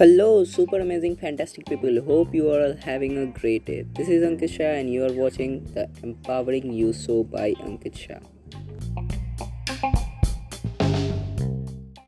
Hello, super amazing, fantastic people. Hope you are all having a great day. This is Ankit Shah, and you are watching the Empowering You Show by Ankit Shah.